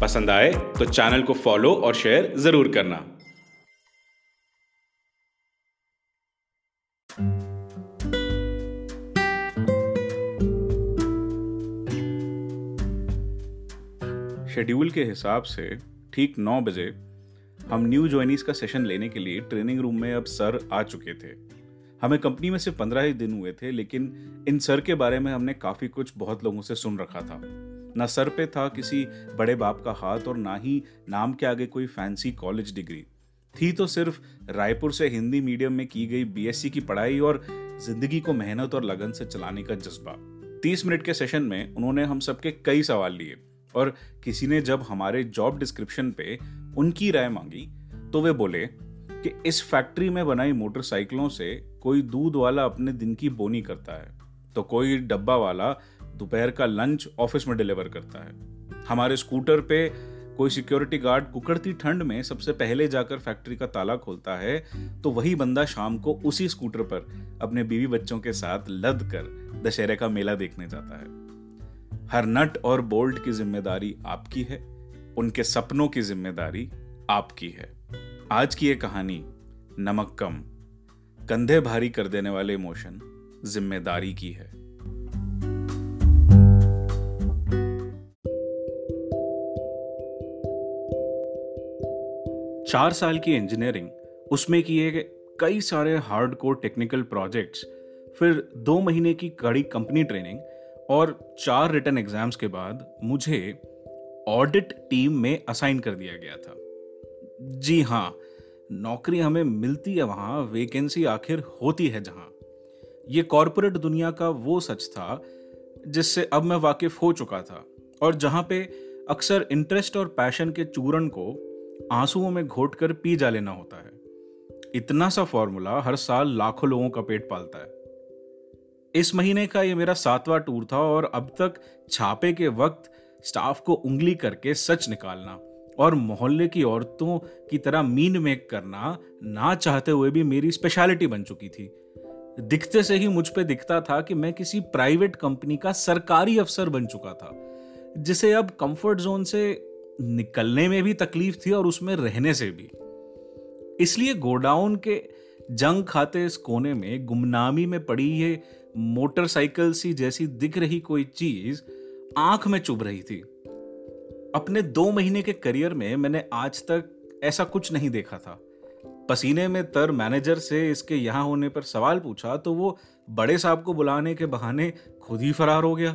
पसंद आए तो चैनल को फॉलो और शेयर ज़रूर करना। शेड्यूल के हिसाब से ठीक नौ बजे हम न्यू ज्वाइनीज का सेशन लेने के लिए ट्रेनिंग रूम में अब सर आ चुके थे। हमें कंपनी में सिर्फ़ पंद्रह ही दिन हुए थे, लेकिन इन सर के बारे में हमने काफ़ी कुछ बहुत लोगों से सुन रखा था। न सर पे था किसी बड़े बाप का हाथ और ना ही नाम के आगे कोई फैंसी कॉलेज डिग्री। थी तो सिर्फ़ रायपुर से हिंदी मीडियम में की गई बीएससी की पढ़ाई और ज़िंदगी को मेहनत और लगन से चलाने का जज्बा। तीस मिनट के सेशन में उन्होंने हम सबके कई सवाल लिए और किसी ने जब हमारे जॉब डिस्क्रिप्शन पे उनकी राय मांगी तो वे बोले कि इस फैक्ट्री में बनाई मोटरसाइकिलों से कोई दूध वाला अपने दिन की बोनी करता है तो कोई डब्बा वाला दोपहर का लंच ऑफ़िस में डिलीवर करता है। हमारे स्कूटर पे कोई सिक्योरिटी गार्ड कुकड़ती ठंड में सबसे पहले जाकर फैक्ट्री का ताला खोलता है तो वही बंदा शाम को उसी स्कूटर पर अपने बीवी बच्चों के साथ लद कर दशहरे का मेला देखने जाता है। हर नट और बोल्ट की ज़िम्मेदारी आपकी है, उनके सपनों की ज़िम्मेदारी आपकी है। आज की ये कहानी, नमक कम, कंधे भारी कर देने वाले इमोशन, ज़िम्मेदारी की है। चार साल की इंजीनियरिंग उसमें किए गए कई सारे हार्ड कोर टेक्निकल प्रोजेक्ट्स फिर दो महीने की कड़ी कंपनी ट्रेनिंग और चार रिटर्न एग्ज़ाम्स के बाद मुझे ऑडिट टीम में असाइन कर दिया गया था। जी हाँ नौकरी हमें मिलती है वहाँ वेकेंसी आखिर होती है जहाँ। ये कॉरपोरेट दुनिया का वो सच था, जिससे अब मैं वाकिफ हो चुका था और जहाँ पे अक्सर इंटरेस्ट और पैशन के चूरण को आंसुओं में घोट कर पी जा लेना होता है। इतना सा फॉर्मूला हर साल लाखों लोगों का पेट पालता है। इस महीने का ये मेरा सातवां टूर था और अब तक छापे के वक्त स्टाफ को उंगली करके सच निकालना और मोहल्ले की औरतों की तरह मीन मेक करना ना चाहते हुए भी मेरी स्पेशलिटी बन चुकी थी। दिखते से ही मुझ पे दिखता था कि मैं किसी प्राइवेट कंपनी का सरकारी अफसर बन चुका था, जिसे अब कंफर्ट जोन से निकलने में भी तकलीफ़ थी और उसमें रहने से भी। इसलिए गोडाउन के जंग खाते इस कोने में गुमनामी में पड़ी ये मोटरसाइकिल सी जैसी दिख रही कोई चीज़ आँख में चुभ रही थी। अपने दो महीने के करियर में मैंने आज तक ऐसा कुछ नहीं देखा था। पसीने में तर मैनेजर से इसके यहाँ होने पर सवाल पूछा तो वो बड़े साहब को बुलाने के बहाने खुद ही फरार हो गया।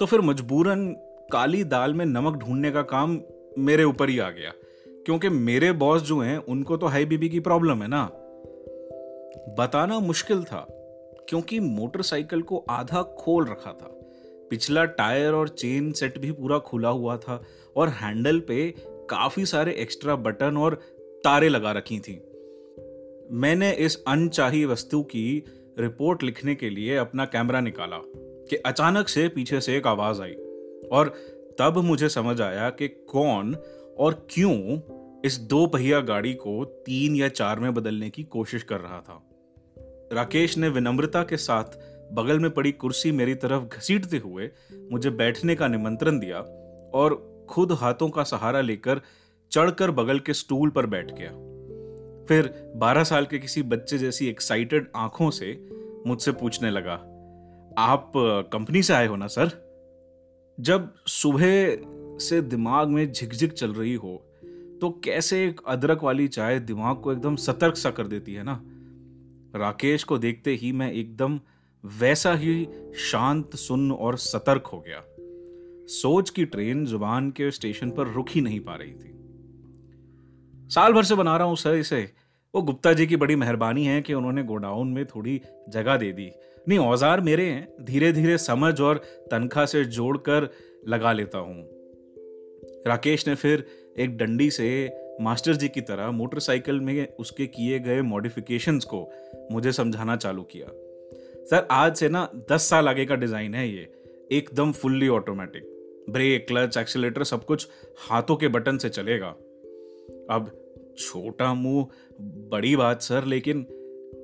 तो फिर मजबूरन काली दाल में नमक ढूँढने का काम मेरे ऊपर ही आ गया। क्योंकि मेरे बॉस जो हैं, उनको तो हाई बीबी की प्रॉब्लम है ना। बताना मुश्किल था, क्योंकि मोटरसाइकिल को आधा खोल रखा था। पिछला टायर और चेन सेट भी पूरा खुला हुआ था और हैंडल पे काफ़ी सारे एक्स्ट्रा बटन और तारे लगा रखी थी। मैंने इस अनचाही वस्तु की रिपोर्ट लिखने के लिए अपना कैमरा निकाला, कि अचानक से पीछे से एक आवाज़ आई। और तब मुझे समझ आया कि कौन और क्यों इस दो पहिया गाड़ी को तीन या चार में बदलने की कोशिश कर रहा था। राकेश ने विनम्रता के साथ बगल में पड़ी कुर्सी मेरी तरफ़ घसीटते हुए मुझे बैठने का निमंत्रण दिया और खुद हाथों का सहारा लेकर चढ़कर बगल के स्टूल पर बैठ गया। फिर बारह साल के किसी बच्चे जैसी एक्साइटेड आँखों से मुझसे पूछने लगा, आप कंपनी से आए हो ना, सर? जब सुबह से दिमाग में झिकझिक चल रही हो तो कैसे एक अदरक वाली चाय दिमाग को एकदम सतर्क सा कर देती है ना? राकेश को देखते ही मैं एकदम वैसा ही शांत, सुन्न और सतर्क हो गया। सोच की ट्रेन ज़ुबान के स्टेशन पर रुक ही नहीं पा रही थी। साल भर से बना रहा हूँ, सर, इसे। वो गुप्ता जी की बड़ी मेहरबानी है कि उन्होंने गोडाउन में थोड़ी जगह दे दी। नहीं, औज़ार मेरे हैं। धीरे धीरे समझ और तनख्वाह से जोड़कर लगा लेता हूँ। राकेश ने फिर एक डंडी से मास्टर जी की तरह मोटरसाइकिल में उसके किए गए मॉडिफिकेशंस को मुझे समझाना चालू किया। सर, आज से ना दस साल आगे का डिज़ाइन है ये। एकदम fully automatic brake clutch accelerator सब कुछ हाथों के बटन से चलेगा। अब छोटा मुँह, बड़ी बात सर, लेकिन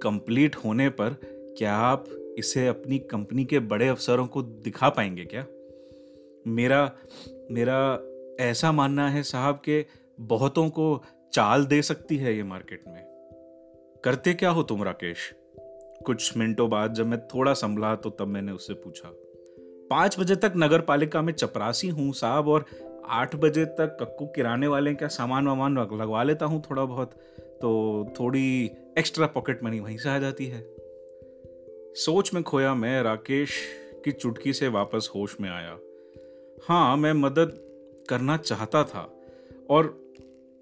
कंप्लीट होने पर क्या आप इसे अपनी कंपनी के बड़े अफसरों को दिखा पाएँगे क्या? मेरा मेरा ऐसा मानना है साहब के बहुतों को चाल दे सकती है ये मार्केट में। करते क्या हो तुम राकेश? कुछ मिनटों बाद जब मैं थोड़ा संभला तो तब मैंने उससे पूछा। पाँच बजे तक नगर पालिका में चपरासी हूँ साहब और आठ बजे तक कक्कू किराने वाले का सामान वामान लगवा लेता हूँ थोड़ा बहुत तो थोड़ी एक्स्ट्रा पॉकेट मनी वहीं से आ जाती है। सोच में खोया मैं राकेश की चुटकी से वापस होश में आया। हाँ मैं मदद करना चाहता था और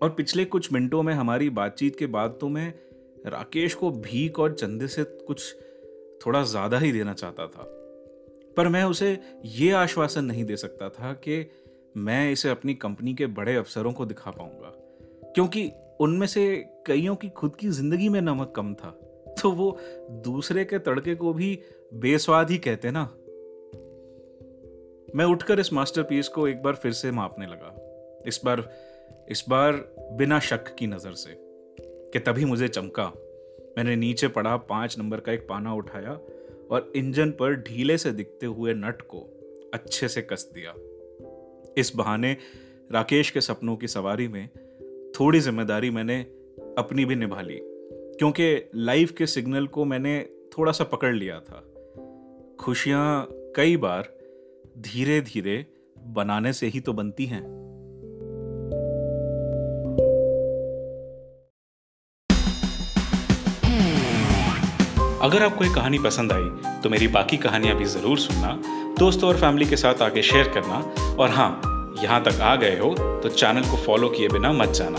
और पिछले कुछ मिनटों में हमारी बातचीत के बाद तो मैं राकेश को भीख और चंदे से कुछ थोड़ा ज़्यादा ही देना चाहता था। पर मैं उसे ये आश्वासन नहीं दे सकता था कि मैं इसे अपनी कंपनी के बड़े अफसरों को दिखा पाऊँगा, क्योंकि उनमें से कईयों की खुद की ज़िंदगी में नमक कम था। तो वो दूसरे के तड़के को भी बेस्वाद ही कहते ना। मैं उठकर इस मास्टरपीस को एक बार फिर से मापने लगा। इस बार इस बार बिना शक की नज़र से, कि तभी मुझे चमका। मैंने नीचे पड़ा पाँच नंबर का एक पाना उठाया और इंजन पर ढीले से दिखते हुए नट को अच्छे से कस दिया। इस बहाने राकेश के सपनों की सवारी में थोड़ी ज़िम्मेदारी मैंने अपनी भी निभा ली। क्योंकि लाइफ के सिग्नल को मैंने थोड़ा सा पकड़ लिया था। खुशियाँ कई बार धीरे धीरे बनाने से ही तो बनती हैं। अगर आपको ये कहानी पसंद आई तो मेरी बाकी कहानियाँ भी ज़रूर सुनना, दोस्तों और फैमिली के साथ आगे शेयर करना, और हाँ यहाँ तक आ गए हो तो चैनल को फॉलो किए बिना मत जाना।